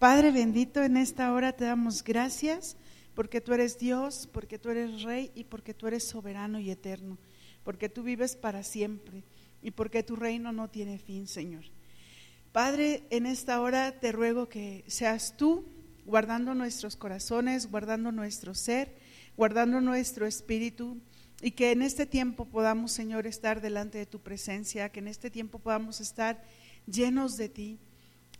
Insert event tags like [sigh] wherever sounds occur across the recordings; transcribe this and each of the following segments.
Padre bendito, en esta hora te damos gracias porque tú eres Dios, porque tú eres Rey y porque tú eres soberano y eterno, porque tú vives para siempre y porque tu reino no tiene fin, Señor. Padre, en esta hora te ruego que seas tú guardando nuestros corazones, guardando nuestro ser, guardando nuestro espíritu y que en este tiempo podamos, Señor, estar delante de tu presencia, que en este tiempo podamos estar llenos de ti.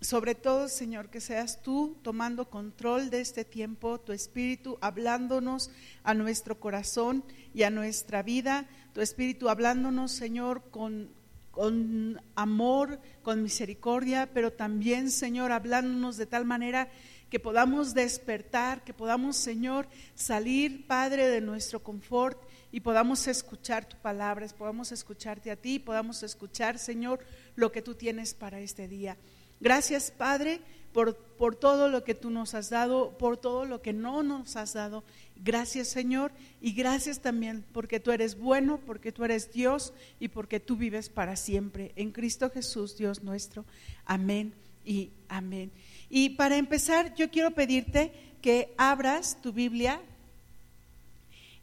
Sobre todo, Señor, que seas tú tomando control de este tiempo, tu espíritu hablándonos a nuestro corazón y a nuestra vida, tu espíritu hablándonos, Señor, con, amor, con misericordia, pero también, Señor, hablándonos de tal manera que podamos despertar, que podamos, Señor, salir, Padre, de nuestro confort y podamos escuchar tu palabra, podamos escucharte a ti, podamos escuchar, Señor, lo que tú tienes para este día. Gracias, Padre, por, por, todo lo que tú nos has dado, por todo lo que no nos has dado. Gracias, Señor, y gracias también porque tú eres bueno, porque tú eres Dios y porque tú vives para siempre. En Cristo Jesús, Dios nuestro. Amén y amén. Y para empezar, yo quiero pedirte que abras tu Biblia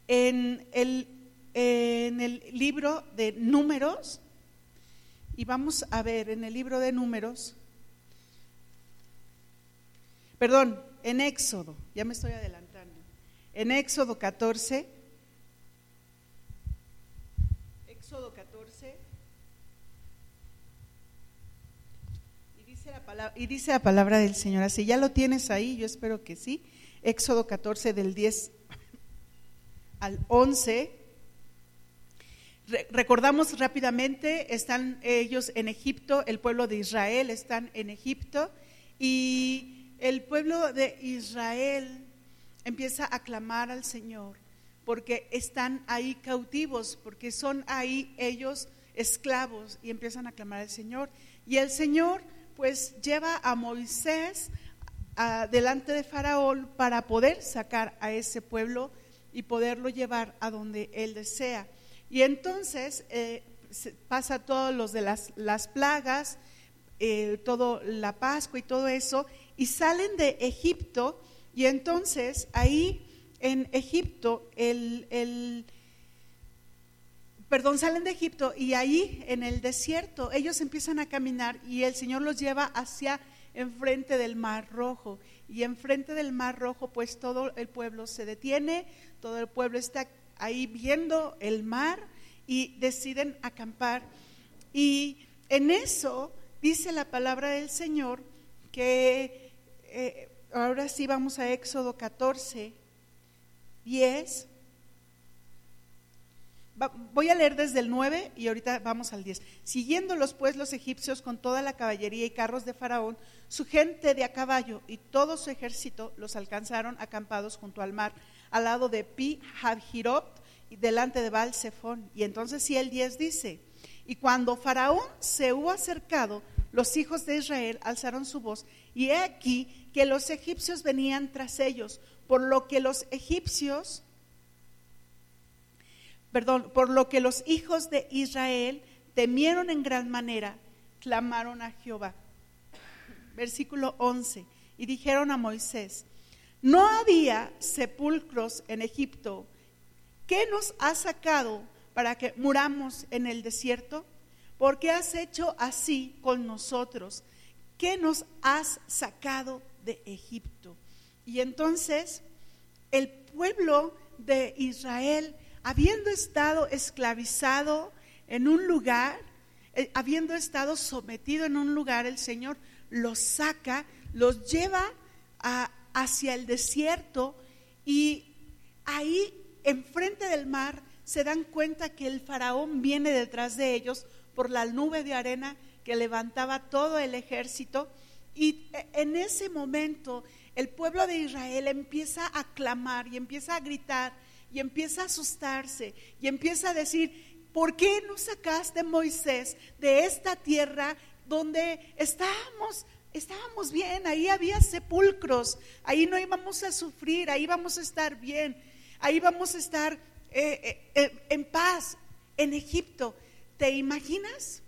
en el, en el libro de números. Y vamos a ver en el libro de números Perdón, en Éxodo, ya me estoy adelantando. En Éxodo 14, Éxodo 14, y dice, la palabra, y dice la palabra del Señor así, ya lo tienes ahí, yo espero que sí. Éxodo 14 del 10 al 11. recordamos rápidamente, están ellos en Egipto, el pueblo de Israel están en Egipto y el pueblo de Israel empieza a clamar al Señor porque están ahí cautivos, porque son ahí ellos esclavos y empiezan a clamar al Señor. Y el Señor pues lleva a Moisés delante de Faraón para poder sacar a ese pueblo y poderlo llevar a donde él desea. Y entonces eh, pasa todos los de las, las plagas, eh, todo la Pascua y todo eso, y salen de Egipto y entonces ahí en Egipto el, perdón, salen de Egipto y ahí en el desierto ellos empiezan a caminar y el Señor los lleva hacia enfrente del Mar Rojo. Y enfrente del Mar Rojo pues todo el pueblo se detiene, todo el pueblo está ahí viendo el mar y deciden acampar. Y en eso dice la palabra del Señor que eh, ahora sí vamos a Éxodo 14, 10. voy a leer desde el 9 y ahorita vamos al 10. Siguiéndolos pues los egipcios con toda la caballería y carros de Faraón, su gente de a caballo y todo su ejército los alcanzaron acampados junto al mar, al lado de Pi Habhirot y delante de Baal Zephon. Y entonces sí el 10 dice, y cuando Faraón se hubo acercado, los hijos de Israel alzaron su voz y he aquí que los egipcios venían tras ellos, por lo que los egipcios, perdón, por lo que los hijos de Israel temieron en gran manera, clamaron a Jehová. Versículo 11. Y dijeron a Moisés, no había sepulcros en Egipto. ¿Qué nos ha sacado para que muramos en el desierto? ¿Por qué has hecho así con nosotros? ¿Qué nos has sacado de Egipto? Y entonces el pueblo de Israel, habiendo estado esclavizado en un lugar, eh, habiendo estado sometido en un lugar, el Señor los saca, los lleva hacia el desierto y ahí enfrente del mar se dan cuenta que el faraón viene detrás de ellos por la nube de arena que levantaba todo el ejército. Y en ese momento el pueblo de Israel empieza a clamar y empieza a gritar y empieza a asustarse y empieza a decir, ¿por qué no sacaste Moisés de esta tierra donde estábamos? Estábamos bien, ahí había sepulcros, ahí no íbamos a sufrir, ahí vamos a estar bien, ahí vamos a estar eh, eh, eh, en paz en Egipto. ¿Te imaginas?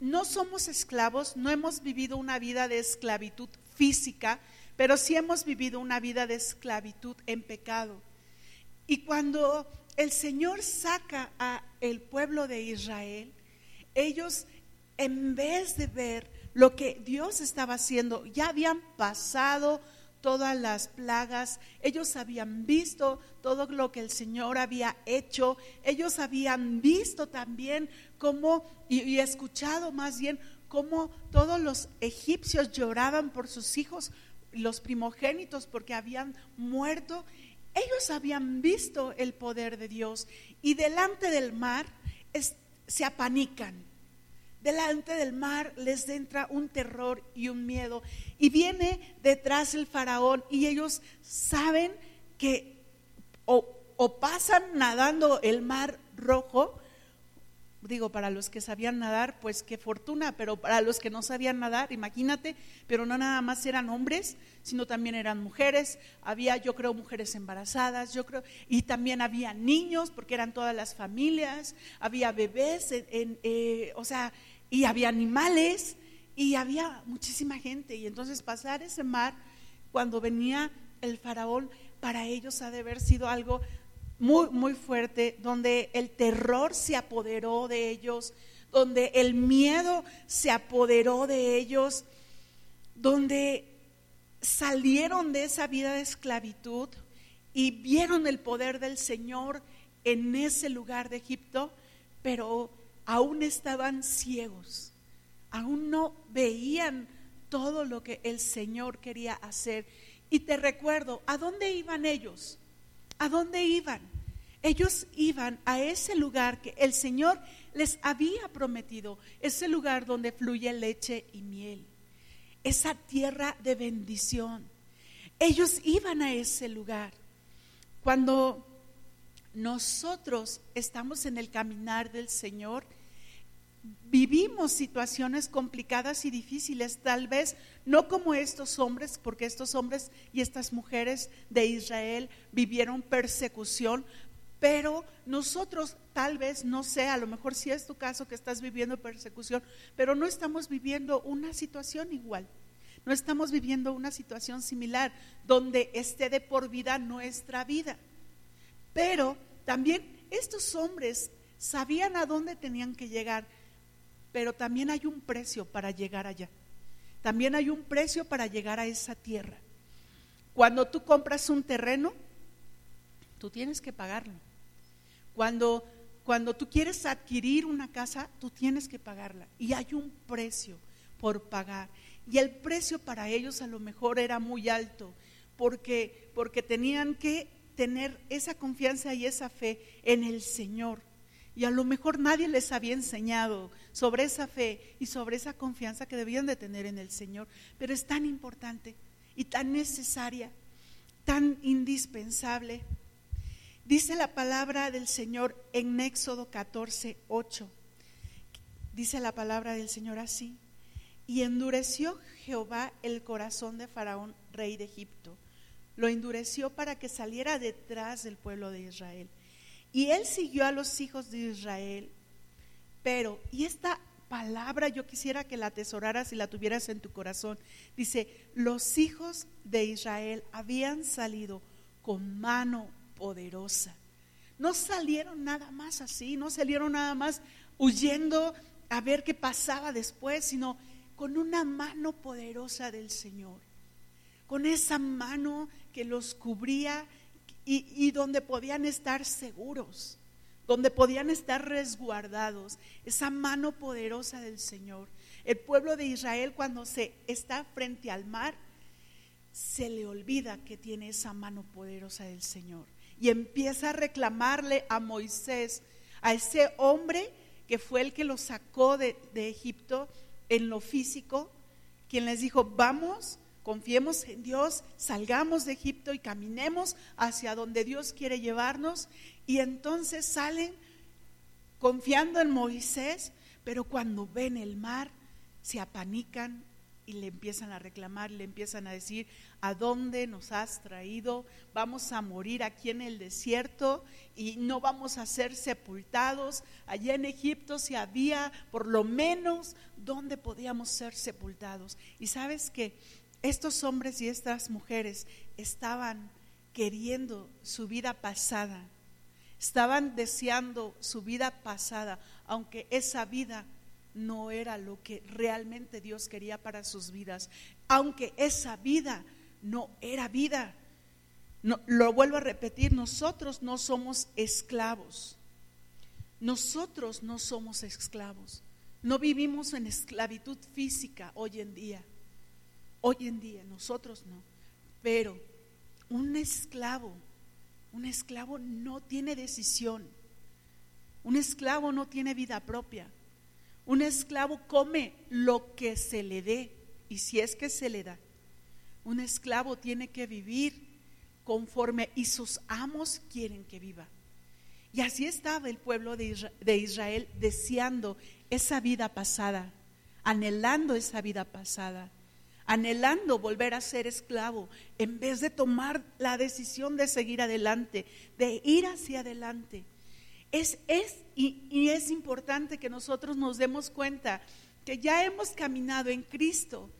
No somos esclavos, no hemos vivido una vida de esclavitud física, pero sí hemos vivido una vida de esclavitud en pecado. Y cuando el Señor saca a el pueblo de Israel, ellos en vez de ver lo que Dios estaba haciendo, ya habían pasado todas las plagas, ellos habían visto todo lo que el Señor había hecho, ellos habían visto también cómo, y, escuchado más bien, cómo todos los egipcios lloraban por sus hijos, los primogénitos, porque habían muerto. Ellos habían visto el poder de Dios y delante del mar se apanican delante del mar les entra un terror y un miedo. Y viene detrás el faraón y ellos saben que o, pasan nadando el mar rojo, digo, para los que sabían nadar, pues qué fortuna, pero para los que no sabían nadar, imagínate, pero no nada más eran hombres, sino también eran mujeres, había yo creo mujeres embarazadas, yo creo, y también había niños, porque eran todas las familias, había bebés, en, eh, o sea, y había animales y había muchísima gente. Y entonces pasar ese mar, cuando venía el faraón, para ellos ha de haber sido algo muy, muy fuerte, donde el terror se apoderó de ellos, donde el miedo se apoderó de ellos, donde salieron de esa vida de esclavitud y vieron el poder del Señor en ese lugar de Egipto, pero aún estaban ciegos, aún no veían todo lo que el Señor quería hacer. Y te recuerdo, ¿a dónde iban ellos? ¿A dónde iban? Ellos iban a ese lugar que el Señor les había prometido, ese lugar donde fluye leche y miel, esa tierra de bendición. Ellos iban a ese lugar. Cuando nosotros estamos en el caminar del Señor, vivimos situaciones complicadas y difíciles, tal vez no como estos hombres, porque estos hombres y estas mujeres de Israel vivieron persecución, pero nosotros tal vez, no sé, a lo mejor si es tu caso que estás viviendo persecución, pero no estamos viviendo una situación igual. No estamos viviendo una situación similar donde esté de por vida nuestra vida. Pero también estos hombres sabían a dónde tenían que llegar pero también hay un precio para llegar allá. También hay un precio para llegar a esa tierra. Cuando tú compras un terreno, tú tienes que pagarlo. Cuando, cuando tú quieres adquirir una casa, tú tienes que pagarla. Y hay un precio por pagar. Y el precio para ellos a lo mejor era muy alto, porque, porque tenían que tener esa confianza y esa fe en el Señor. Y a lo mejor nadie les había enseñado sobre esa fe y sobre esa confianza que debían de tener en el Señor. Pero es tan importante y tan necesaria, tan indispensable. Dice la palabra del Señor en Éxodo 14, 8. Dice la palabra del Señor así. Y endureció Jehová el corazón de Faraón, rey de Egipto. Lo endureció para que saliera detrás del pueblo de Israel y él siguió a los hijos de Israel. Pero, y esta palabra yo quisiera que la atesoraras y la tuvieras en tu corazón. Dice, los hijos de Israel habían salido con mano poderosa. No salieron nada más así, no salieron nada más huyendo a ver qué pasaba después, sino con una mano poderosa del Señor. Con esa mano que los cubría y, donde podían estar seguros, donde podían estar resguardados, esa mano poderosa del Señor. El pueblo de Israel cuando se está frente al mar, se le olvida que tiene esa mano poderosa del Señor y empieza a reclamarle a Moisés, a ese hombre que fue el que lo sacó de, de Egipto en lo físico, quien les dijo, vamos Confiemos en Dios, salgamos de Egipto y caminemos hacia donde Dios quiere llevarnos. Y entonces salen confiando en Moisés, pero cuando ven el mar, se apanican y le empiezan a reclamar, le empiezan a decir, ¿a dónde nos has traído? Vamos a morir aquí en el desierto y no vamos a ser sepultados. Allá en Egipto si había por lo menos donde podíamos ser sepultados. Y sabes que estos hombres y estas mujeres estaban queriendo su vida pasada, estaban deseando su vida pasada, aunque esa vida no era lo que realmente Dios quería para sus vidas, aunque esa vida no era vida. No, lo vuelvo a repetir, nosotros no somos esclavos. Nosotros no somos esclavos. No vivimos en esclavitud física hoy en día. Hoy en día, nosotros no. Pero un esclavo, un esclavo no tiene decisión. Un esclavo no tiene vida propia. Un esclavo come lo que se le dé y si es que se le da. Un esclavo tiene que vivir conforme y sus amos quieren que viva. Y así estaba el pueblo de Israel deseando esa vida pasada, anhelando esa vida pasada, anhelando volver a ser esclavo, en vez de tomar la decisión de seguir adelante, de ir hacia adelante. Es, es y, y es importante que nosotros nos demos cuenta que ya hemos caminado en Cristo.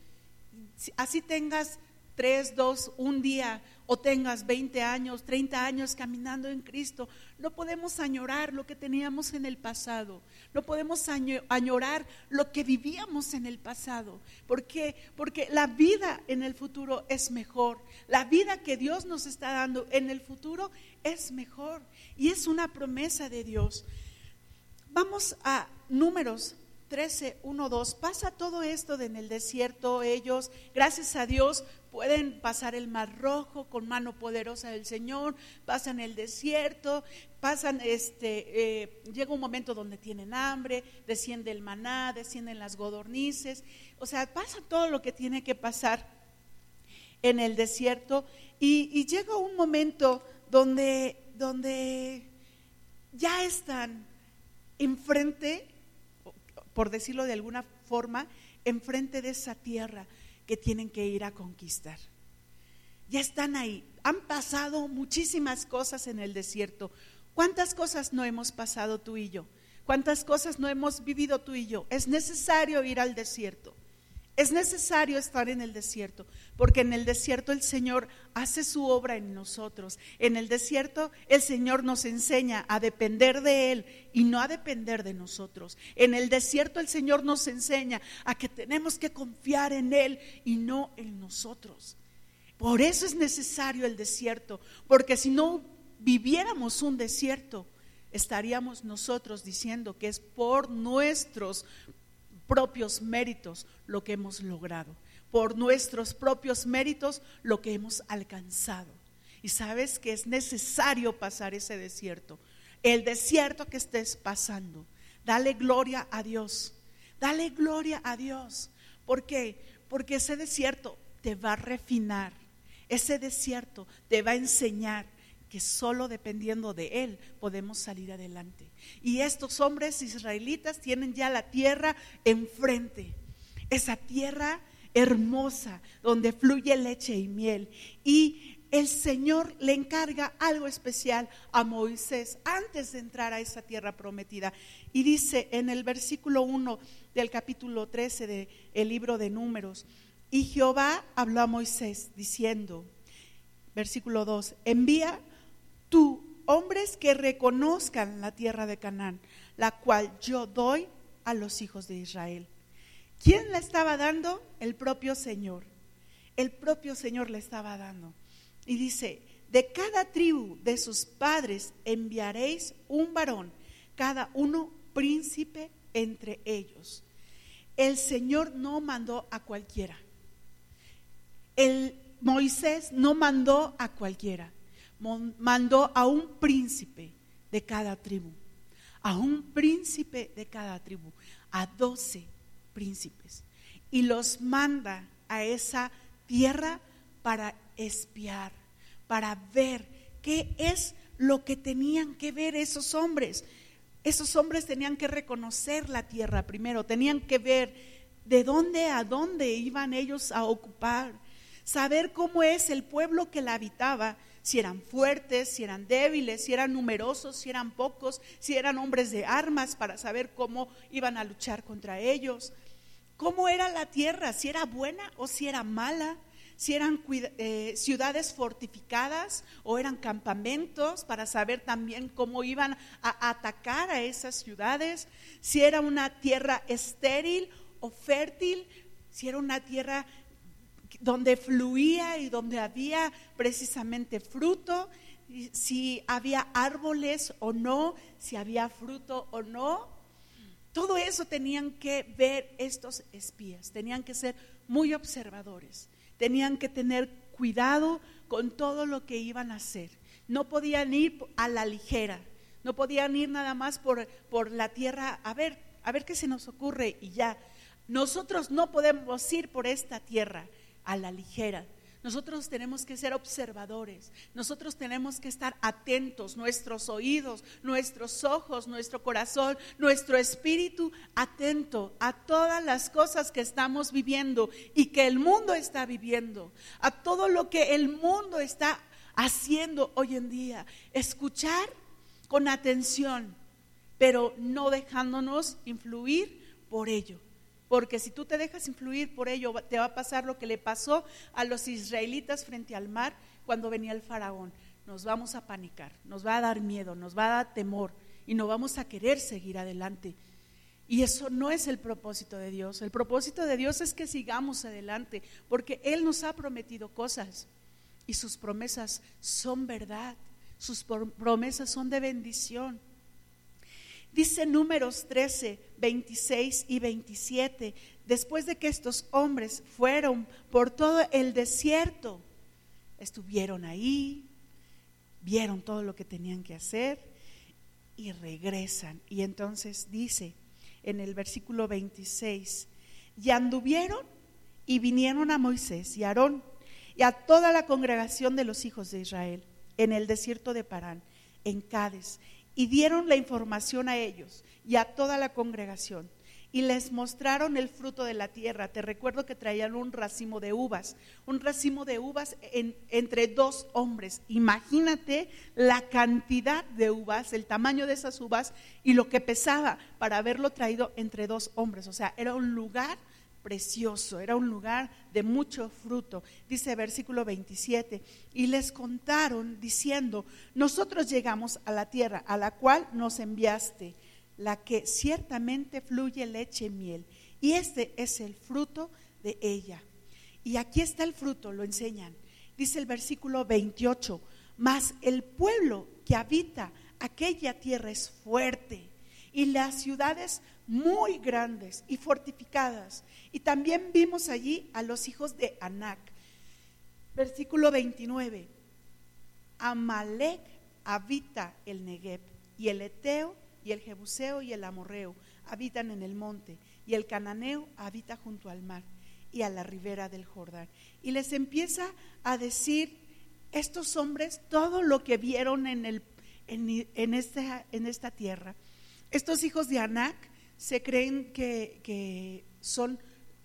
Así tengas tres, dos, un día o tengas 20 años, 30 años caminando en Cristo, no podemos añorar lo que teníamos en el pasado, no podemos añorar lo que vivíamos en el pasado. ¿Por qué? Porque la vida en el futuro es mejor, la vida que Dios nos está dando en el futuro es mejor y es una promesa de Dios. Vamos a números 13, 1, 2, pasa todo esto en el desierto, ellos, gracias a Dios, pueden pasar el mar rojo con mano poderosa del Señor, pasan el desierto, pasan este, eh, llega un momento donde tienen hambre, desciende el maná, descienden las godornices, o sea, pasa todo lo que tiene que pasar en el desierto y, y llega un momento donde, donde ya están enfrente por decirlo de alguna forma, enfrente de esa tierra que tienen que ir a conquistar. Ya están ahí. Han pasado muchísimas cosas en el desierto. ¿Cuántas cosas no hemos pasado tú y yo? ¿Cuántas cosas no hemos vivido tú y yo? Es necesario ir al desierto. Es necesario estar en el desierto, porque en el desierto el Señor hace su obra en nosotros. En el desierto el Señor nos enseña a depender de Él y no a depender de nosotros. En el desierto el Señor nos enseña a que tenemos que confiar en Él y no en nosotros. Por eso es necesario el desierto, porque si no viviéramos un desierto, estaríamos nosotros diciendo que es por nuestros propios méritos lo que hemos logrado, por nuestros propios méritos lo que hemos alcanzado. Y sabes que es necesario pasar ese desierto, el desierto que estés pasando. Dale gloria a Dios, dale gloria a Dios. ¿Por qué? Porque ese desierto te va a refinar, ese desierto te va a enseñar que solo dependiendo de Él podemos salir adelante. Y estos hombres israelitas tienen ya la tierra enfrente, esa tierra hermosa donde fluye leche y miel. Y el Señor le encarga algo especial a Moisés antes de entrar a esa tierra prometida. Y dice en el versículo 1 del capítulo 13 del libro de números, y Jehová habló a Moisés diciendo, versículo 2, envía tú hombres que reconozcan la tierra de Canaán, la cual yo doy a los hijos de Israel. ¿Quién la estaba dando? El propio Señor. El propio Señor le estaba dando. Y dice, de cada tribu de sus padres enviaréis un varón, cada uno príncipe entre ellos. El Señor no mandó a cualquiera. El Moisés no mandó a cualquiera mandó a un príncipe de cada tribu, a un príncipe de cada tribu, a doce príncipes, y los manda a esa tierra para espiar, para ver qué es lo que tenían que ver esos hombres. Esos hombres tenían que reconocer la tierra primero, tenían que ver de dónde a dónde iban ellos a ocupar, saber cómo es el pueblo que la habitaba si eran fuertes, si eran débiles, si eran numerosos, si eran pocos, si eran hombres de armas para saber cómo iban a luchar contra ellos. ¿Cómo era la tierra? ¿Si era buena o si era mala? si eran eh, ciudades fortificadas o eran campamentos para saber también cómo iban a atacar a esas ciudades, si era una tierra estéril o fértil, si era una tierra donde fluía y donde había precisamente fruto, si había árboles o no, si había fruto o no. Todo eso tenían que ver estos espías, tenían que ser muy observadores, tenían que tener cuidado con todo lo que iban a hacer. No podían ir a la ligera, no podían ir nada más por, por la tierra a ver, a ver qué se nos ocurre y ya. Nosotros no podemos ir por esta tierra a la ligera. Nosotros tenemos que ser observadores, nosotros tenemos que estar atentos, nuestros oídos, nuestros ojos, nuestro corazón, nuestro espíritu atento a todas las cosas que estamos viviendo y que el mundo está viviendo, a todo lo que el mundo está haciendo hoy en día. Escuchar con atención, pero no dejándonos influir por ello. Porque si tú te dejas influir por ello, te va a pasar lo que le pasó a los israelitas frente al mar cuando venía el faraón. Nos vamos a panicar, nos va a dar miedo, nos va a dar temor y no vamos a querer seguir adelante. Y eso no es el propósito de Dios. El propósito de Dios es que sigamos adelante, porque Él nos ha prometido cosas y sus promesas son verdad, sus promesas son de bendición. Dice números 13, 26 y 27, después de que estos hombres fueron por todo el desierto, estuvieron ahí, vieron todo lo que tenían que hacer y regresan. Y entonces dice en el versículo 26, y anduvieron y vinieron a Moisés y a Aarón y a toda la congregación de los hijos de Israel en el desierto de Parán, en Cádiz, y dieron la información a ellos y a toda la congregación y les mostraron el fruto de la tierra. Te recuerdo que traían un racimo de uvas, un racimo de uvas entre dos hombres. Imagínate la cantidad de uvas, el tamaño de esas uvas y lo que pesaba para haberlo traído entre dos hombres. O sea, era un lugar precioso, era un lugar de mucho fruto. Dice versículo 27, y les contaron diciendo, nosotros llegamos a la tierra a la cual nos enviaste, la que ciertamente fluye leche y miel, y este es el fruto de ella. Y aquí está el fruto, lo enseñan. Dice el versículo 28, mas el pueblo que habita aquella tierra es fuerte y las ciudades muy grandes y fortificadas. Y también vimos allí a los hijos de Anac. Versículo 29. Amalek habita el Negev y el Eteo y el Jebuseo y el Amorreo habitan en el monte y el Cananeo habita junto al mar y a la ribera del Jordán. Y les empieza a decir estos hombres todo lo que vieron en, el, en, esta, en esta tierra. Estos hijos de Anac se creen que, son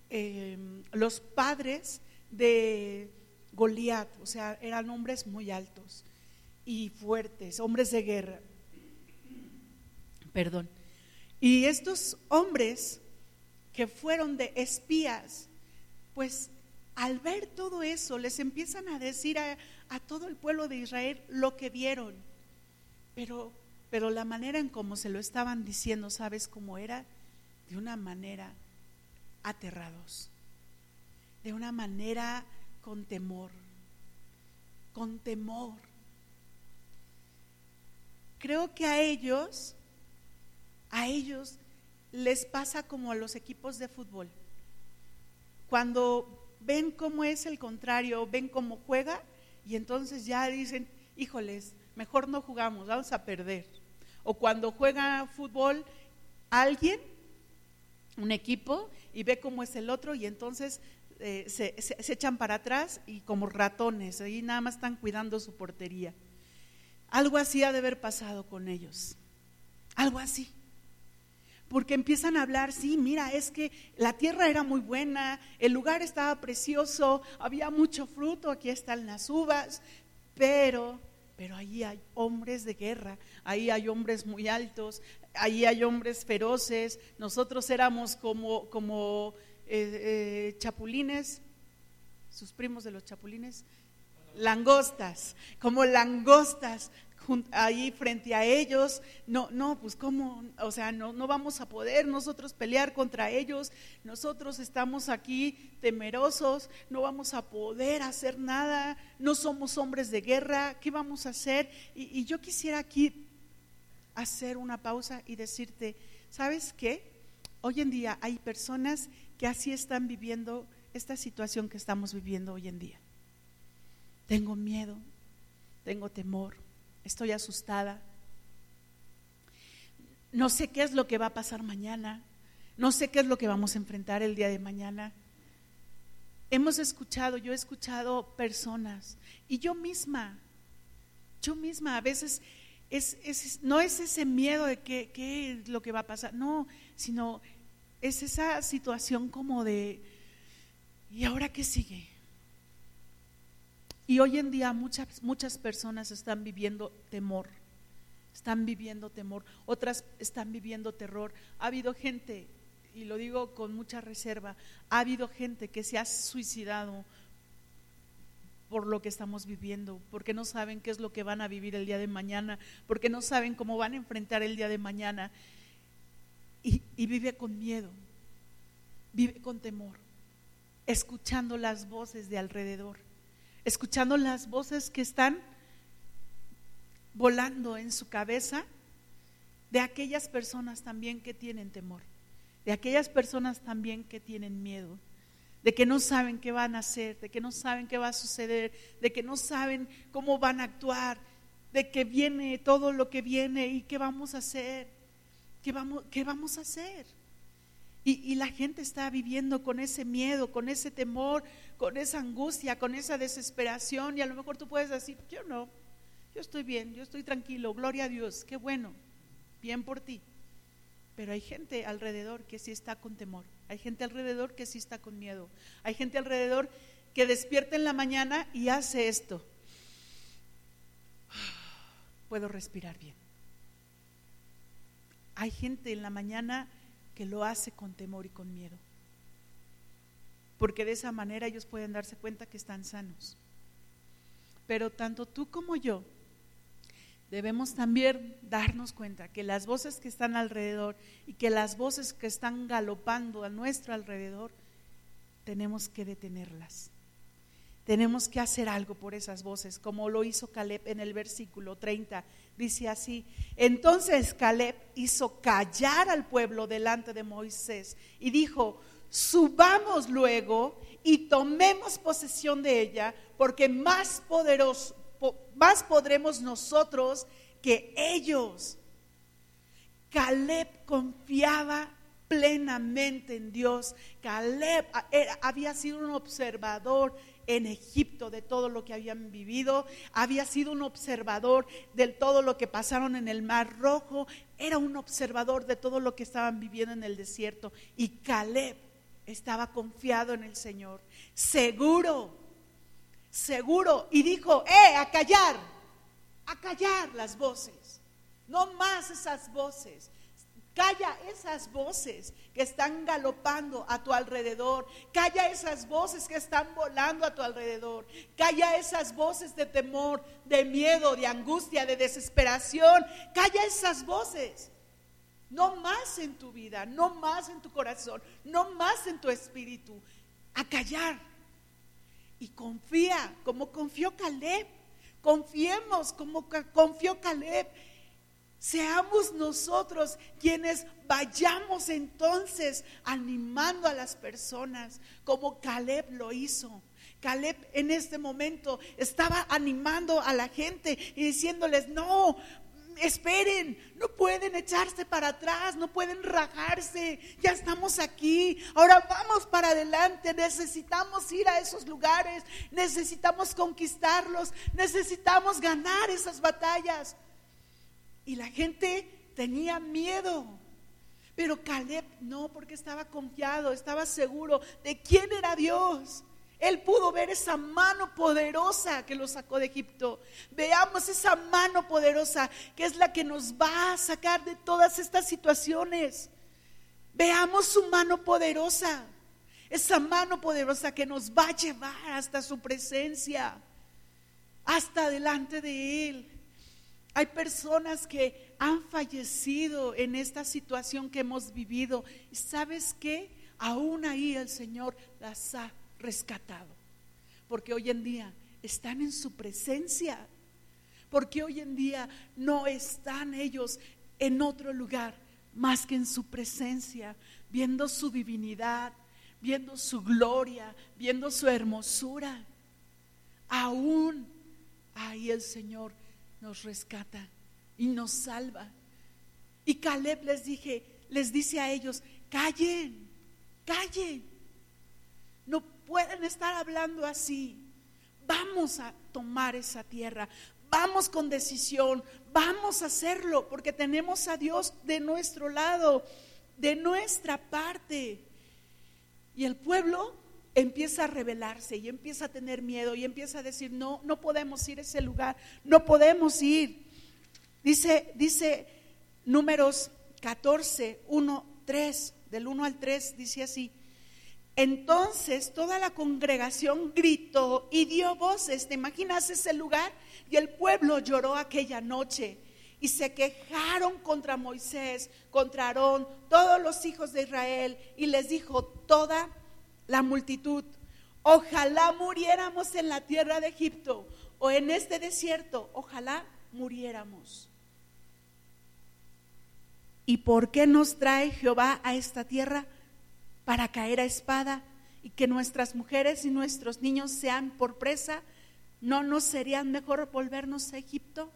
eh, los padres de Goliat, o sea, eran hombres muy altos y fuertes, hombres de guerra. Perdón. Y estos hombres que fueron de espías, pues al ver todo eso les empiezan a decir a, a todo el pueblo de Israel lo que vieron. Pero pero la manera en cómo se lo estaban diciendo, ¿sabes cómo era? De una manera aterrados, de una manera con temor, con temor. Creo que a ellos, a ellos les pasa como a los equipos de fútbol. Cuando ven cómo es el contrario, ven cómo juega y entonces ya dicen, híjoles, mejor no jugamos, vamos a perder. O cuando juega fútbol alguien, un equipo, y ve cómo es el otro y entonces eh, se, echan para atrás y como ratones, ahí nada más están cuidando su portería. Algo así ha de haber pasado con ellos. Algo así. Porque empiezan a hablar, sí, mira, es que la tierra era muy buena, el lugar estaba precioso, había mucho fruto, aquí están las uvas, pero pero ahí hay hombres de guerra, ahí hay hombres muy altos, ahí hay hombres feroces. Nosotros éramos como, como eh, eh, chapulines, sus primos de los chapulines, langostas, como langostas ahí frente a ellos, no, no, pues cómo, o sea, no, no vamos a poder nosotros pelear contra ellos, nosotros estamos aquí temerosos, no vamos a poder hacer nada, no somos hombres de guerra, ¿qué vamos a hacer? Y, y yo quisiera aquí hacer una pausa y decirte, ¿sabes qué? Hoy en día hay personas que así están viviendo esta situación que estamos viviendo hoy en día. Tengo miedo, tengo temor, estoy asustada. No sé qué es lo que va a pasar mañana, no sé qué es lo que vamos a enfrentar el día de mañana. Hemos escuchado, yo he escuchado personas y yo misma, yo misma a veces es, no es ese miedo de qué, qué es lo que va a pasar, no, sino es esa situación como de, ¿y ahora qué sigue? Y hoy en día muchas, muchas personas están viviendo temor, están viviendo temor, otras están viviendo terror. Ha habido gente, y lo digo con mucha reserva, ha habido gente que se ha suicidado por lo que estamos viviendo, porque no saben qué es lo que van a vivir el día de mañana, porque no saben cómo van a enfrentar el día de mañana. Y, y vive con miedo, vive con temor, escuchando las voces de alrededor escuchando las voces que están volando en su cabeza de aquellas personas también que tienen temor, de aquellas personas también que tienen miedo, de que no saben qué van a hacer, de que no saben qué va a suceder, de que no saben cómo van a actuar, de que viene todo lo que viene y qué vamos a hacer, qué vamos, qué vamos a hacer. Y, la gente está viviendo con ese miedo, con ese temor, con esa angustia, con esa desesperación. Y a lo mejor tú puedes decir, yo no, yo estoy bien, yo estoy tranquilo, gloria a Dios, qué bueno, bien por ti. Pero hay gente alrededor que sí está con temor, hay gente alrededor que sí está con miedo, hay gente alrededor que despierta en la mañana y hace esto. [sighs] Puedo respirar bien. Hay gente en la mañana que lo hace con temor y con miedo. Porque de esa manera ellos pueden darse cuenta que están sanos. Pero tanto tú como yo debemos también darnos cuenta que las voces que están alrededor y que las voces que están galopando a nuestro alrededor, tenemos que detenerlas. Tenemos que hacer algo por esas voces, como lo hizo Caleb en el versículo 30. Dice así, entonces Caleb hizo callar al pueblo delante de Moisés y dijo, subamos luego y tomemos posesión de ella, porque más poderoso, más podremos nosotros que ellos. Caleb confiaba plenamente en Dios. Caleb había sido un observador en Egipto de todo lo que habían vivido, había sido un observador de todo lo que pasaron en el Mar Rojo, era un observador de todo lo que estaban viviendo en el desierto. Y Caleb estaba confiado en el Señor, seguro, seguro, y dijo, eh, a callar, a callar las voces, no más esas voces. Calla esas voces que están galopando a tu alrededor. Calla esas voces que están volando a tu alrededor. Calla esas voces de temor, de miedo, de angustia, de desesperación. Calla esas voces. No más en tu vida, no más en tu corazón, no más en tu espíritu. A callar. Y confía como confió Caleb. Confiemos como confió Caleb Seamos nosotros quienes vayamos entonces animando a las personas como Caleb lo hizo. Caleb en este momento estaba animando a la gente y diciéndoles, no, esperen, no pueden echarse para atrás, no pueden rajarse, ya estamos aquí, ahora vamos para adelante, necesitamos ir a esos lugares, necesitamos conquistarlos, necesitamos ganar esas batallas. Y la gente tenía miedo. Pero Caleb no, porque estaba confiado, estaba seguro de quién era Dios. Él pudo ver esa mano poderosa que lo sacó de Egipto. Veamos esa mano poderosa que es la que nos va a sacar de todas estas situaciones. Veamos su mano poderosa. esa mano poderosa que nos va a llevar hasta su presencia, hasta delante de Él. Hay personas que han fallecido en esta situación que hemos vivido. ¿Y sabes qué? Aún ahí el Señor las ha rescatado. Porque hoy en día están en su presencia. Porque hoy en día no están ellos en otro lugar más que en su presencia, viendo su divinidad, viendo su gloria, viendo su hermosura. Aún ahí el Señor nos rescata y nos salva. Y Caleb les dije, les dice a ellos, callen, callen. No pueden estar hablando así. Vamos a tomar esa tierra. Vamos con decisión. Vamos a hacerlo porque tenemos a Dios de nuestro lado, de nuestra parte. Y el pueblo empieza a rebelarse y empieza a tener miedo y empieza a decir, no, no podemos ir a ese lugar, no podemos ir. Dice, dice números 14, 1, 3, del 1 al 3, dice así. Entonces toda la congregación gritó y dio voces. ¿Te imaginas ese lugar? Y el pueblo lloró aquella noche y se quejaron contra Moisés, contra Aarón, todos los hijos de Israel y les dijo toda la multitud, ojalá muriéramos en la tierra de Egipto o en este desierto, ojalá muriéramos. ¿Y por qué nos trae Jehová a esta tierra? Para caer a espada y que nuestras mujeres y nuestros niños sean por presa. ¿No nos sería mejor volvernos a Egipto?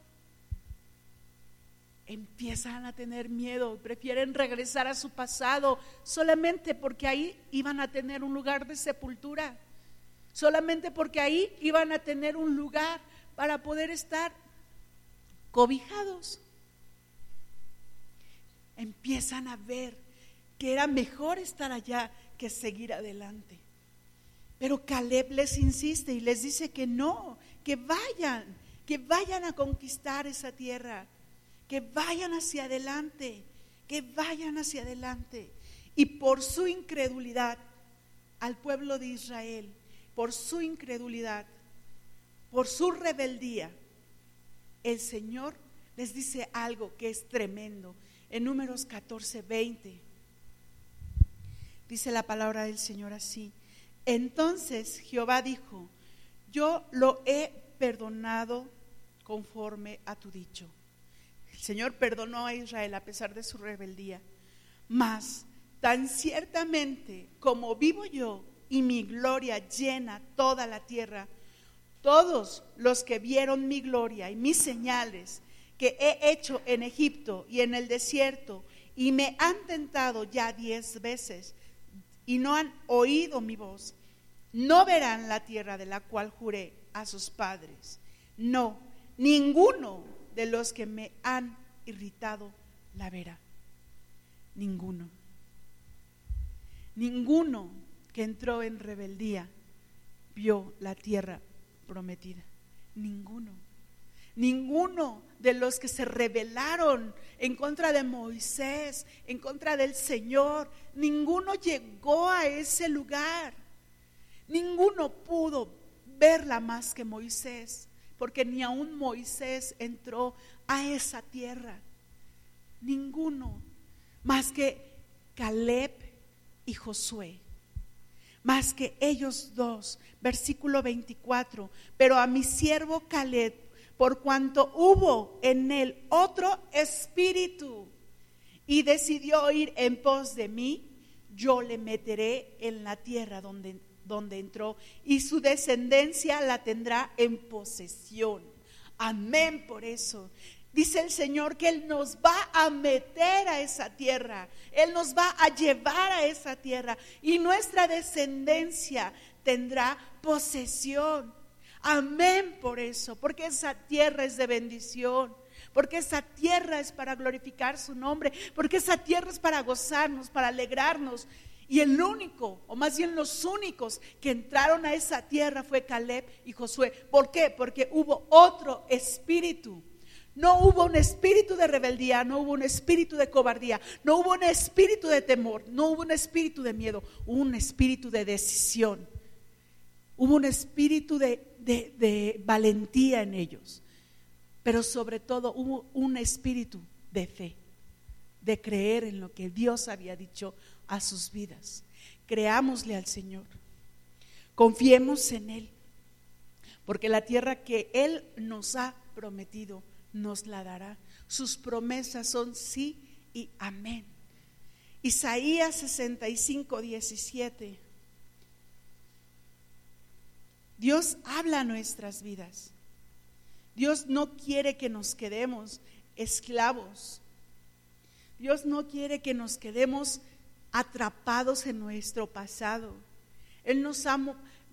Empiezan a tener miedo, prefieren regresar a su pasado solamente porque ahí iban a tener un lugar de sepultura, solamente porque ahí iban a tener un lugar para poder estar cobijados. Empiezan a ver que era mejor estar allá que seguir adelante. Pero Caleb les insiste y les dice que no, que vayan, que vayan a conquistar esa tierra que vayan hacia adelante, que vayan hacia adelante. Y por su incredulidad al pueblo de Israel, por su incredulidad, por su rebeldía, el Señor les dice algo que es tremendo. En números 14, 20, dice la palabra del Señor así. Entonces Jehová dijo, yo lo he perdonado conforme a tu dicho. El Señor perdonó a Israel a pesar de su rebeldía. Mas, tan ciertamente como vivo yo y mi gloria llena toda la tierra, todos los que vieron mi gloria y mis señales que he hecho en Egipto y en el desierto, y me han tentado ya diez veces, y no han oído mi voz, no verán la tierra de la cual juré a sus padres. No, ninguno de los que me han irritado la vera. Ninguno. Ninguno que entró en rebeldía vio la tierra prometida. Ninguno. Ninguno de los que se rebelaron en contra de Moisés, en contra del Señor, ninguno llegó a ese lugar. Ninguno pudo verla más que Moisés porque ni aún Moisés entró a esa tierra. Ninguno, más que Caleb y Josué, más que ellos dos. Versículo 24, pero a mi siervo Caleb, por cuanto hubo en él otro espíritu y decidió ir en pos de mí, yo le meteré en la tierra donde donde entró y su descendencia la tendrá en posesión. Amén por eso. Dice el Señor que Él nos va a meter a esa tierra, Él nos va a llevar a esa tierra y nuestra descendencia tendrá posesión. Amén por eso, porque esa tierra es de bendición porque esa tierra es para glorificar su nombre, porque esa tierra es para gozarnos, para alegrarnos y el único, o más bien los únicos que entraron a esa tierra fue Caleb y Josué. ¿Por qué? Porque hubo otro espíritu. No hubo un espíritu de rebeldía, no hubo un espíritu de cobardía, no hubo un espíritu de temor, no hubo un espíritu de miedo, hubo un espíritu de decisión. Hubo un espíritu de, de valentía en ellos, pero sobre todo hubo un espíritu de fe, de creer en lo que Dios había dicho a sus vidas. Creámosle al Señor, confiemos en Él, porque la tierra que Él nos ha prometido nos la dará. Sus promesas son sí y amén. Isaías 65, 17. Dios habla a nuestras vidas. Dios no quiere que nos quedemos esclavos. Dios no quiere que nos quedemos atrapados en nuestro pasado. Él nos ha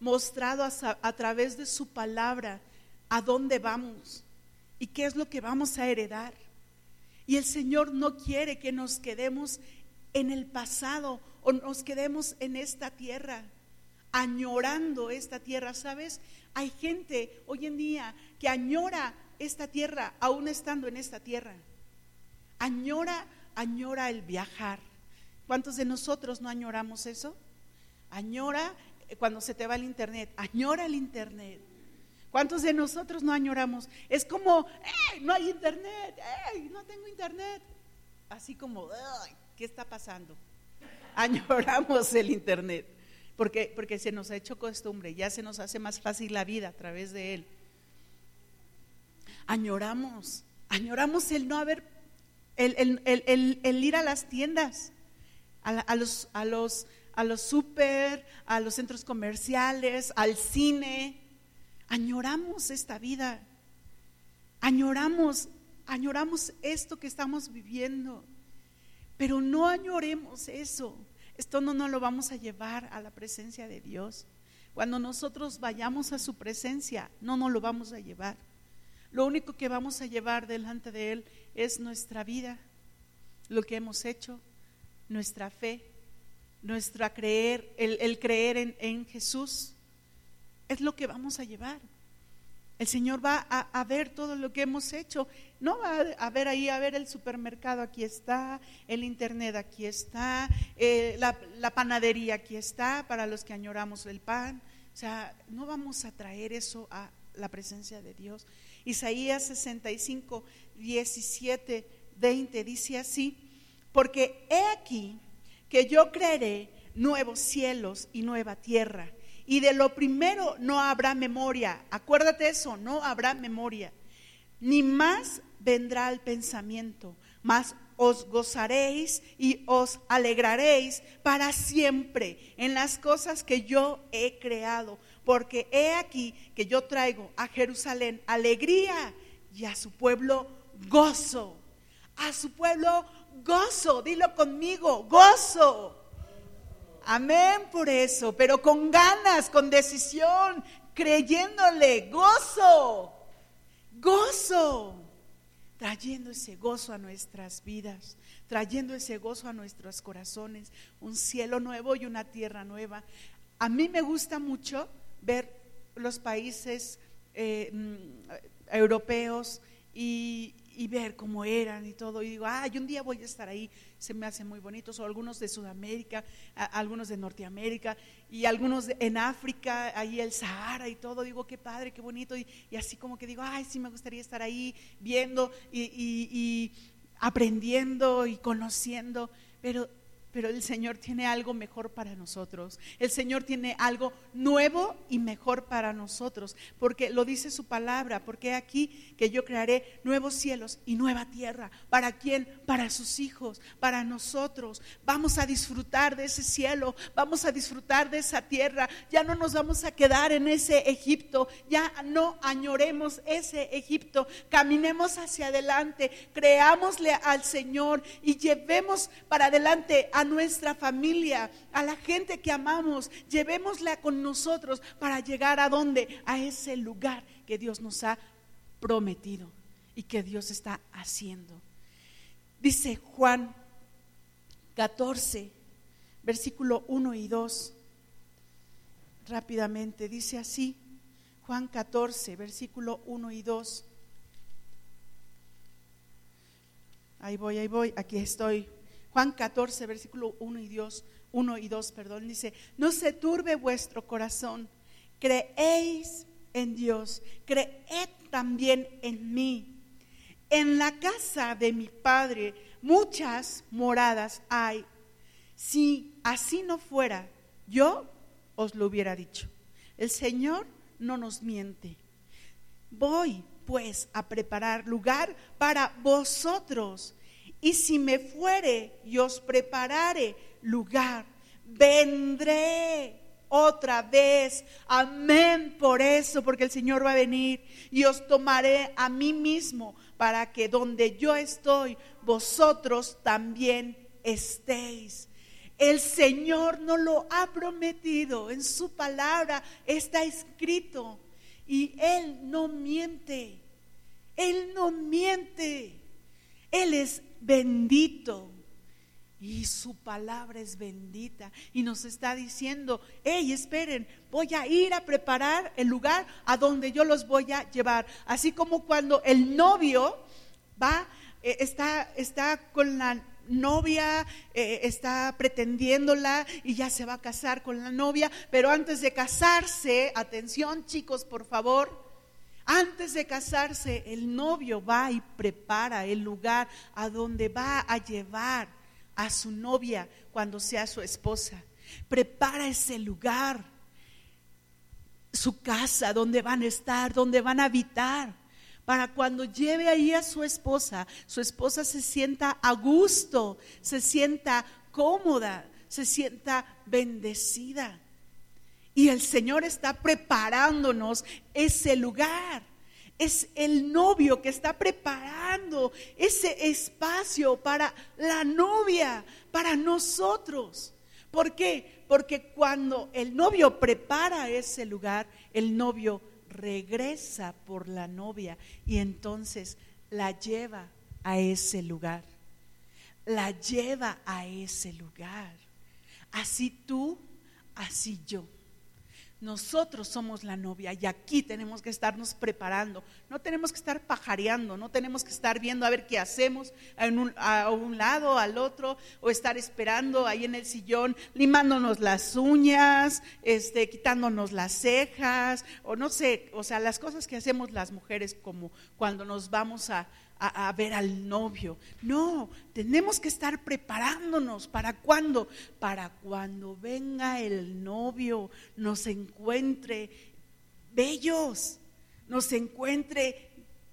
mostrado a, través de su palabra a dónde vamos y qué es lo que vamos a heredar. Y el Señor no quiere que nos quedemos en el pasado o nos quedemos en esta tierra, añorando esta tierra. ¿Sabes? Hay gente hoy en día que añora esta tierra aún estando en esta tierra. Añora, añora el viajar. ¿Cuántos de nosotros no añoramos eso? Añora eh, cuando se te va el internet, añora el internet ¿Cuántos de nosotros no añoramos? Es como, no hay internet! No tengo internet! Así como, ¿qué está pasando? [laughs] Añoramos el internet, porque, porque se nos ha hecho costumbre, ya se nos hace más fácil la vida a través de él. Añoramos, añoramos el no haber, el, el, ir a las tiendas, a, los, a los, a los super, a los centros comerciales, al cine, añoramos esta vida, añoramos, añoramos esto que estamos viviendo, pero no añoremos eso. Esto no nos lo vamos a llevar a la presencia de Dios. Cuando nosotros vayamos a su presencia, no nos lo vamos a llevar. Lo único que vamos a llevar delante de Él es nuestra vida, lo que hemos hecho, nuestra fe, nuestra creer, el, creer en, en Jesús es lo que vamos a llevar. El Señor va a, ver todo lo que hemos hecho. No va a, ver ahí, a ver el supermercado, aquí está, el internet, aquí está, eh, la, la, panadería, aquí está, para los que añoramos el pan. O sea, no vamos a traer eso a la presencia de Dios. Isaías 65, 17, 20 dice así, porque he aquí que yo creeré nuevos cielos y nueva tierra y de lo primero no habrá memoria. Acuérdate eso, no habrá memoria. Ni más vendrá el pensamiento, mas os gozaréis y os alegraréis para siempre en las cosas que yo he creado. Porque he aquí que yo traigo a Jerusalén alegría y a su pueblo gozo. A su pueblo gozo, dilo conmigo, gozo. Amén por eso, pero con ganas, con decisión, creyéndole, gozo, gozo, trayendo ese gozo a nuestras vidas, trayendo ese gozo a nuestros corazones, un cielo nuevo y una tierra nueva. A mí me gusta mucho ver los países eh, mm, europeos y, y ver cómo eran y todo. Y digo, ay, un día voy a estar ahí. Se me hacen muy bonitos. O algunos de Sudamérica, algunos de Norteamérica y algunos en África, ahí el Sahara y todo. Digo, qué padre, qué bonito. Y, así como que digo, ay, sí me gustaría estar ahí viendo y, y aprendiendo y conociendo. Pero pero el Señor tiene algo mejor para nosotros. El Señor tiene algo nuevo y mejor para nosotros, porque lo dice su palabra, porque aquí que yo crearé nuevos cielos y nueva tierra. ¿Para quién? Para sus hijos, para nosotros. Vamos a disfrutar de ese cielo, vamos a disfrutar de esa tierra. Ya no nos vamos a quedar en ese Egipto, ya no añoremos ese Egipto. Caminemos hacia adelante, creámosle al Señor y llevemos para adelante a nuestra familia, a la gente que amamos, llevémosla con nosotros para llegar a dónde? A ese lugar que Dios nos ha prometido y que Dios está haciendo. Dice Juan 14, versículo 1 y 2. Rápidamente, dice así, Juan 14, versículo 1 y 2. Ahí voy, ahí voy, aquí estoy. Juan 14, versículo 1 y 2, 1 y 2, perdón, dice, no se turbe vuestro corazón, creéis en Dios, creed también en mí. En la casa de mi Padre muchas moradas hay. Si así no fuera, yo os lo hubiera dicho. El Señor no nos miente. Voy pues a preparar lugar para vosotros. Y si me fuere y os preparare lugar, vendré otra vez. Amén por eso, porque el Señor va a venir y os tomaré a mí mismo para que donde yo estoy, vosotros también estéis. El Señor no lo ha prometido, en su palabra está escrito y Él no miente, Él no miente, Él es bendito. Y su palabra es bendita. Y nos está diciendo, hey, esperen, voy a ir a preparar el lugar a donde yo los voy a llevar. Así como cuando el novio va, eh, está, está con la novia, eh, está pretendiéndola y ya se va a casar con la novia, pero antes de casarse, atención chicos, por favor, antes de casarse, el novio va y prepara el lugar a donde va a llevar a su novia cuando sea su esposa. Prepara ese lugar, su casa, donde van a estar, donde van a habitar para cuando lleve ahí a su esposa, su esposa se sienta a gusto, se sienta cómoda, se sienta bendecida. Y el Señor está preparándonos ese lugar. Es el novio que está preparando ese espacio para la novia, para nosotros. ¿Por qué? Porque cuando el novio prepara ese lugar, el novio regresa por la novia y entonces la lleva a ese lugar. La lleva a ese lugar. Así tú, así yo. Nosotros somos la novia y aquí tenemos que estarnos preparando. No tenemos que estar pajareando, no tenemos que estar viendo a ver qué hacemos a un lado, al otro, o estar esperando ahí en el sillón, limándonos las uñas, este, quitándonos las cejas, o no sé, o sea, las cosas que hacemos las mujeres como cuando nos vamos a, a, ver al novio. No, tenemos que estar preparándonos. ¿Para cuando Para cuando venga el novio, nos encuentre bellos, nos encuentre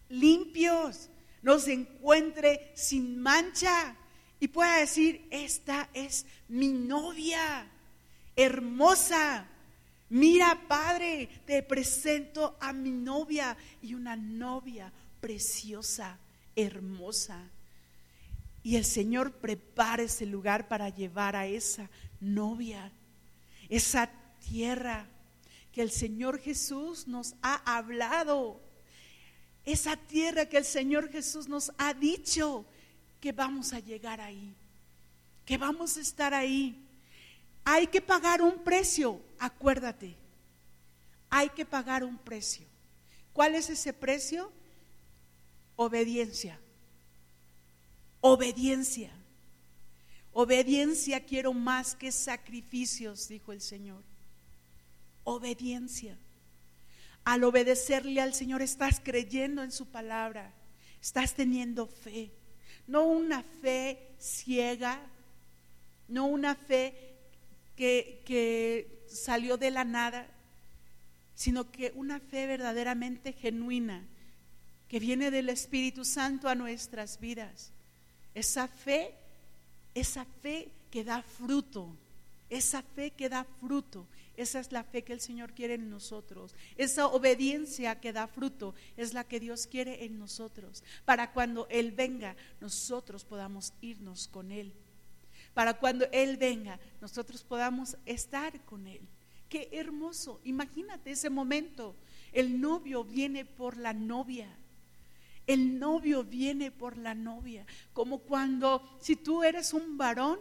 limpios, nos encuentre sin mancha y pueda decir, esta es mi novia, hermosa. Mira, Padre, te presento a mi novia y una novia preciosa hermosa. Y el Señor prepara ese lugar para llevar a esa novia, esa tierra que el Señor Jesús nos ha hablado, esa tierra que el Señor Jesús nos ha dicho que vamos a llegar ahí, que vamos a estar ahí. Hay que pagar un precio, acuérdate, hay que pagar un precio. ¿Cuál es ese precio? Obediencia. Obediencia. Obediencia quiero más que sacrificios, dijo el Señor. Obediencia. Al obedecerle al Señor estás creyendo en su palabra, estás teniendo fe. No una fe ciega, no una fe que, que salió de la nada, sino que una fe verdaderamente genuina que viene del Espíritu Santo a nuestras vidas. Esa fe, esa fe que da fruto, esa fe que da fruto, esa es la fe que el Señor quiere en nosotros. Esa obediencia que da fruto es la que Dios quiere en nosotros. Para cuando Él venga, nosotros podamos irnos con Él. Para cuando Él venga, nosotros podamos estar con Él. Qué hermoso. Imagínate ese momento. El novio viene por la novia. El novio viene por la novia, como cuando si tú eres un varón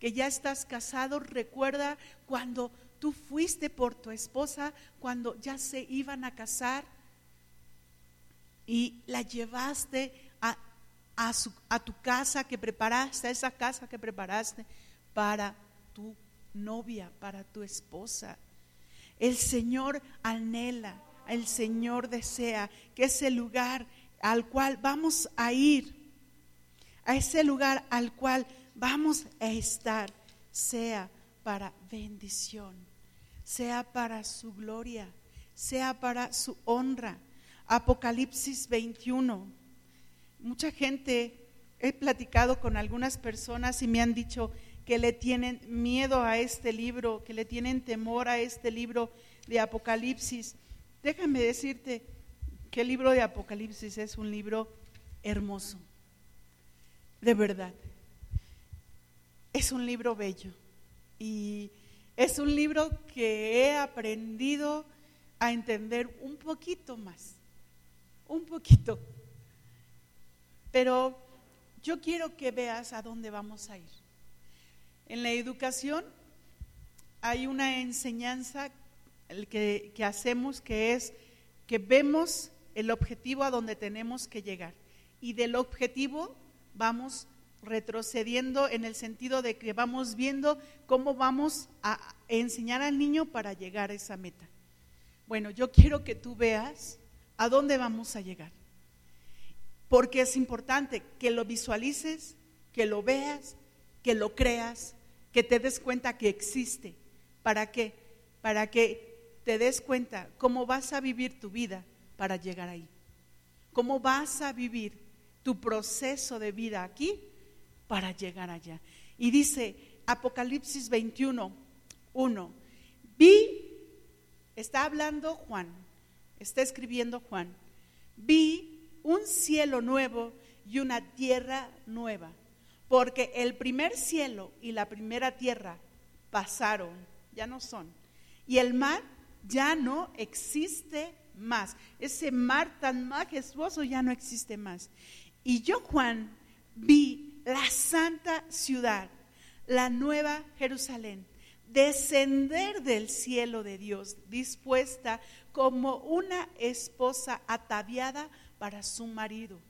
que ya estás casado, recuerda cuando tú fuiste por tu esposa, cuando ya se iban a casar y la llevaste a tu casa que preparaste, a esa casa que preparaste para tu novia, para tu esposa. El Señor anhela, el Señor desea que ese lugar al cual vamos a ir, a ese lugar al cual vamos a estar, sea para bendición, sea para su gloria, sea para su honra. Apocalipsis 21. Mucha gente, he platicado con algunas personas y me han dicho que le tienen miedo a este libro, que le tienen temor a este libro de Apocalipsis. Déjame decirte que el libro de Apocalipsis es un libro hermoso, de verdad. Es un libro bello y es un libro que he aprendido a entender un poquito más, un poquito. Pero yo quiero que veas a dónde vamos a ir. En la educación hay una enseñanza que, que hacemos que es que vemos el objetivo a donde tenemos que llegar y del objetivo vamos retrocediendo en el sentido de que vamos viendo cómo vamos a enseñar al niño para llegar a esa meta. Bueno, yo quiero que tú veas a dónde vamos a llegar. Porque es importante que lo visualices, que lo veas, que lo creas, que te des cuenta que existe. ¿Para qué? Para que te des cuenta cómo vas a vivir tu vida para llegar ahí. Cómo vas a vivir tu proceso de vida aquí para llegar allá. Y dice Apocalipsis 21, 1, vi Está hablando Juan, está escribiendo Juan. Vi un cielo nuevo y una tierra nueva, porque el primer cielo y la primera tierra pasaron, ya no son. Y el mar ya no existe más. Ese mar tan majestuoso ya no existe más. Y yo, Juan, vi la santa ciudad, la nueva Jerusalén descender del cielo de Dios, dispuesta como una esposa ataviada para su marido.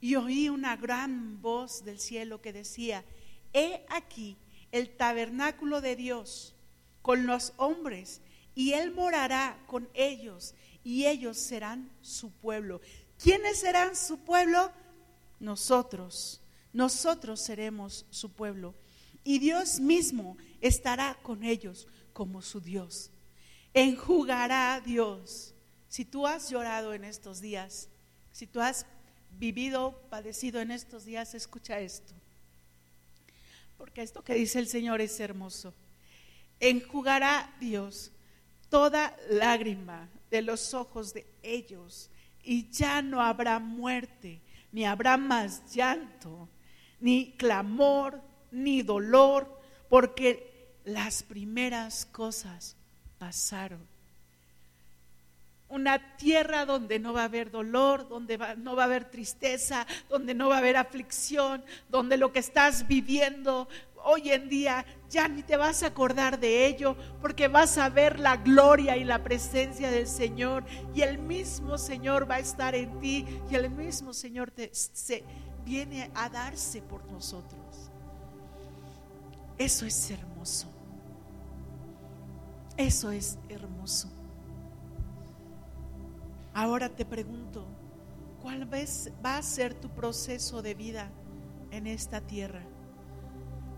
Y oí una gran voz del cielo que decía, he aquí el tabernáculo de Dios con los hombres, y él morará con ellos, y ellos serán su pueblo. ¿Quiénes serán su pueblo? Nosotros. Nosotros seremos su pueblo. Y Dios mismo estará con ellos como su Dios. Enjugará Dios. Si tú has llorado en estos días, si tú has vivido, padecido en estos días, escucha esto. Porque esto que dice el Señor es hermoso. Enjugará Dios toda lágrima de los ojos de ellos y ya no habrá muerte, ni habrá más llanto, ni clamor, ni dolor, porque las primeras cosas pasaron. Una tierra donde no va a haber dolor, donde no va a haber tristeza, donde no va a haber aflicción, donde lo que estás viviendo hoy en día ya ni te vas a acordar de ello, porque vas a ver la gloria y la presencia del Señor, y el mismo Señor va a estar en ti, y el mismo Señor se, viene a darse por nosotros. Eso es hermoso. Eso es hermoso. Ahora te pregunto, ¿cuál va a ser tu proceso de vida en esta tierra?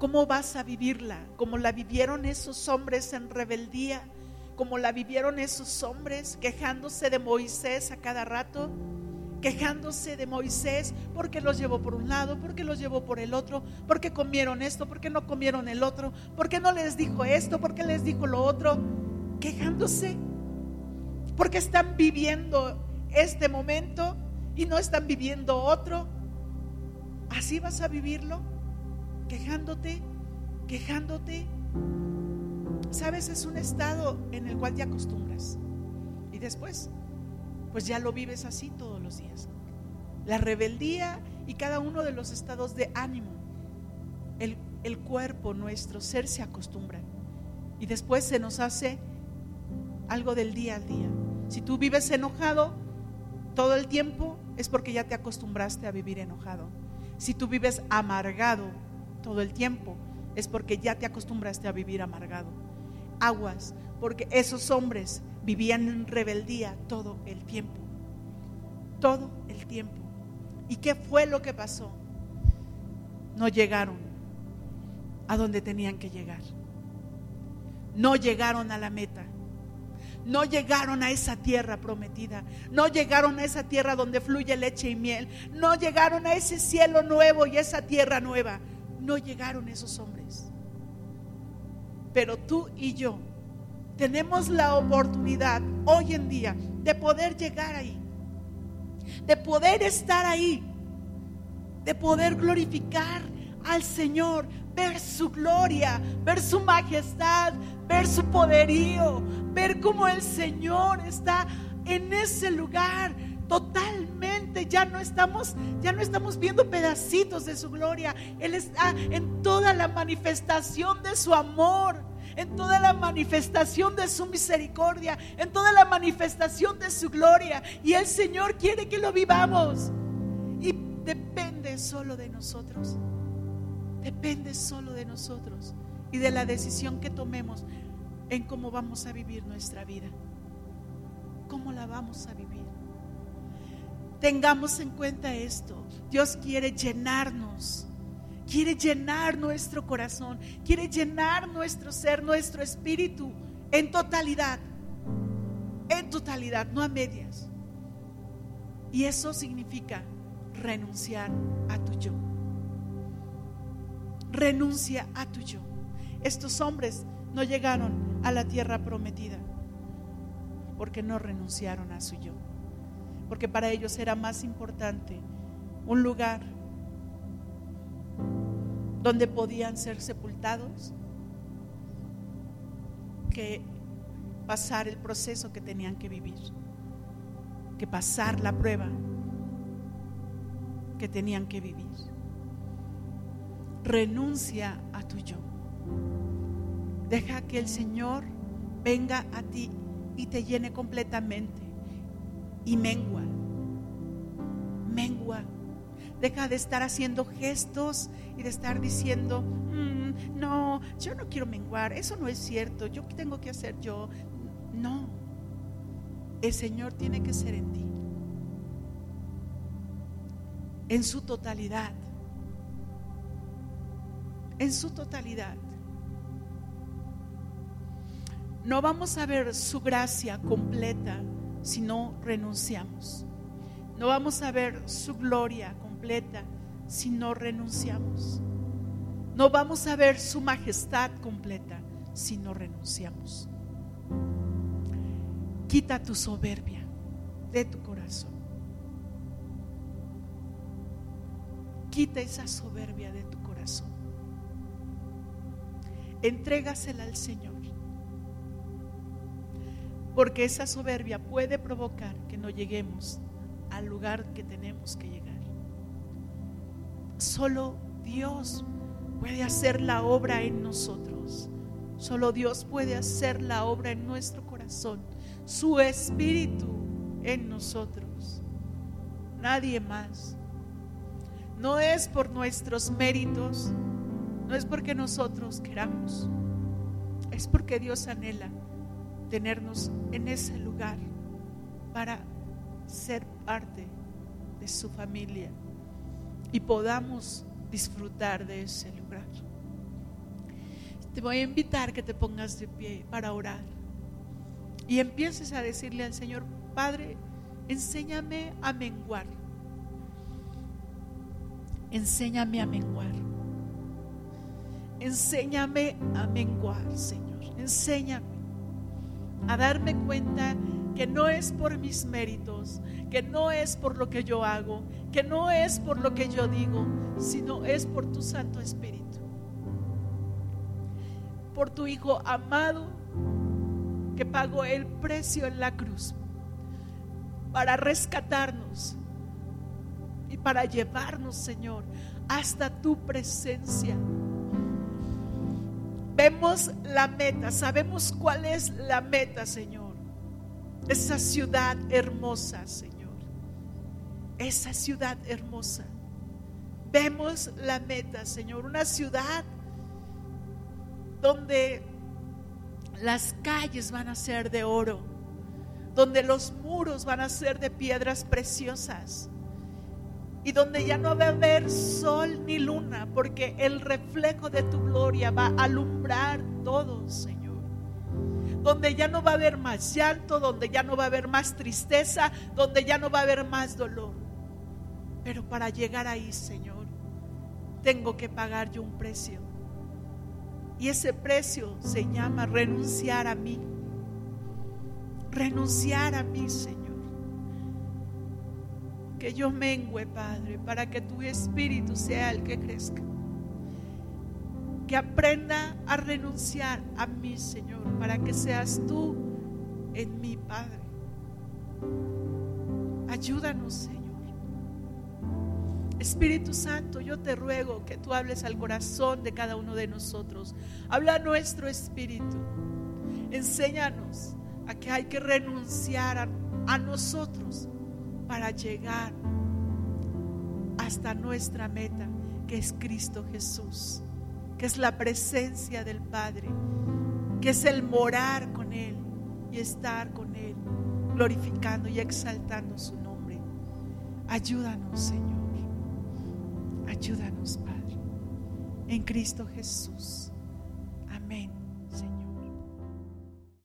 ¿Cómo vas a vivirla? ¿Como la vivieron esos hombres en rebeldía? ¿Como la vivieron esos hombres quejándose de Moisés a cada rato? quejándose de Moisés porque los llevó por un lado, porque los llevó por el otro, porque comieron esto, porque no comieron el otro, porque no les dijo esto, porque les dijo lo otro, quejándose, porque están viviendo este momento y no están viviendo otro. Así vas a vivirlo, quejándote, quejándote. Sabes, es un estado en el cual te acostumbras y después pues ya lo vives así todos los días. La rebeldía y cada uno de los estados de ánimo. El, el cuerpo, nuestro ser se acostumbra. Y después se nos hace algo del día al día. Si tú vives enojado todo el tiempo, es porque ya te acostumbraste a vivir enojado. Si tú vives amargado todo el tiempo, es porque ya te acostumbraste a vivir amargado. Aguas, porque esos hombres vivían en rebeldía todo el tiempo. Todo el tiempo. ¿Y qué fue lo que pasó? No llegaron a donde tenían que llegar. No llegaron a la meta. No llegaron a esa tierra prometida. No llegaron a esa tierra donde fluye leche y miel. No llegaron a ese cielo nuevo y esa tierra nueva. No llegaron esos hombres. Pero tú y yo tenemos la oportunidad hoy en día de poder llegar ahí. De poder estar ahí. De poder glorificar al Señor, ver su gloria, ver su majestad, ver su poderío, ver cómo el Señor está en ese lugar totalmente ya no estamos ya no estamos viendo pedacitos de su gloria él está en toda la manifestación de su amor en toda la manifestación de su misericordia en toda la manifestación de su gloria y el Señor quiere que lo vivamos y depende solo de nosotros depende solo de nosotros y de la decisión que tomemos en cómo vamos a vivir nuestra vida. ¿Cómo la vamos a vivir? Tengamos en cuenta esto. Dios quiere llenarnos. Quiere llenar nuestro corazón. Quiere llenar nuestro ser, nuestro espíritu en totalidad. En totalidad, no a medias. Y eso significa renunciar a tu yo renuncia a tu yo. Estos hombres no llegaron a la tierra prometida porque no renunciaron a su yo. Porque para ellos era más importante un lugar donde podían ser sepultados que pasar el proceso que tenían que vivir, que pasar la prueba que tenían que vivir renuncia a tu yo. Deja que el Señor venga a ti y te llene completamente. Y mengua, mengua. Deja de estar haciendo gestos y de estar diciendo, mm, no, yo no quiero menguar, eso no es cierto, yo tengo que hacer yo. No, el Señor tiene que ser en ti, en su totalidad en su totalidad. No vamos a ver su gracia completa si no renunciamos. No vamos a ver su gloria completa si no renunciamos. No vamos a ver su majestad completa si no renunciamos. Quita tu soberbia de tu corazón. Quita esa soberbia de tu corazón entrégasela al Señor. Porque esa soberbia puede provocar que no lleguemos al lugar que tenemos que llegar. Solo Dios puede hacer la obra en nosotros. Solo Dios puede hacer la obra en nuestro corazón. Su espíritu en nosotros. Nadie más. No es por nuestros méritos no es porque nosotros queramos, es porque Dios anhela tenernos en ese lugar para ser parte de su familia y podamos disfrutar de ese lugar. Te voy a invitar que te pongas de pie para orar y empieces a decirle al Señor, Padre, enséñame a menguar. Enséñame a menguar. Enséñame a menguar, Señor. Enséñame a darme cuenta que no es por mis méritos, que no es por lo que yo hago, que no es por lo que yo digo, sino es por tu Santo Espíritu. Por tu Hijo amado que pagó el precio en la cruz para rescatarnos y para llevarnos, Señor, hasta tu presencia Vemos la meta, sabemos cuál es la meta, Señor. Esa ciudad hermosa, Señor. Esa ciudad hermosa. vemos la meta, Señor, una ciudad donde las calles van a ser de oro, donde los muros van a ser de piedras preciosas y donde ya no va a haber sol ni luna, porque el reflejo de tu gloria va a alumbrar todo, Señor. Donde ya no va a haber más llanto, donde ya no va a haber más tristeza, donde ya no va a haber más dolor. Pero para llegar ahí, Señor, tengo que pagar yo un precio. Y ese precio se llama renunciar a mí. Renunciar a mí, Señor. Que yo mengüe, Padre, para que tu espíritu sea el que crezca. Que aprenda a renunciar a mí, Señor, para que seas tú en mi Padre. Ayúdanos, Señor. Espíritu Santo, yo te ruego que tú hables al corazón de cada uno de nosotros. Habla a nuestro espíritu. Enséñanos a que hay que renunciar a nosotros para llegar hasta nuestra meta, que es Cristo Jesús, que es la presencia del Padre, que es el morar con Él y estar con Él, glorificando y exaltando su nombre. Ayúdanos, Señor. Ayúdanos, Padre, en Cristo Jesús.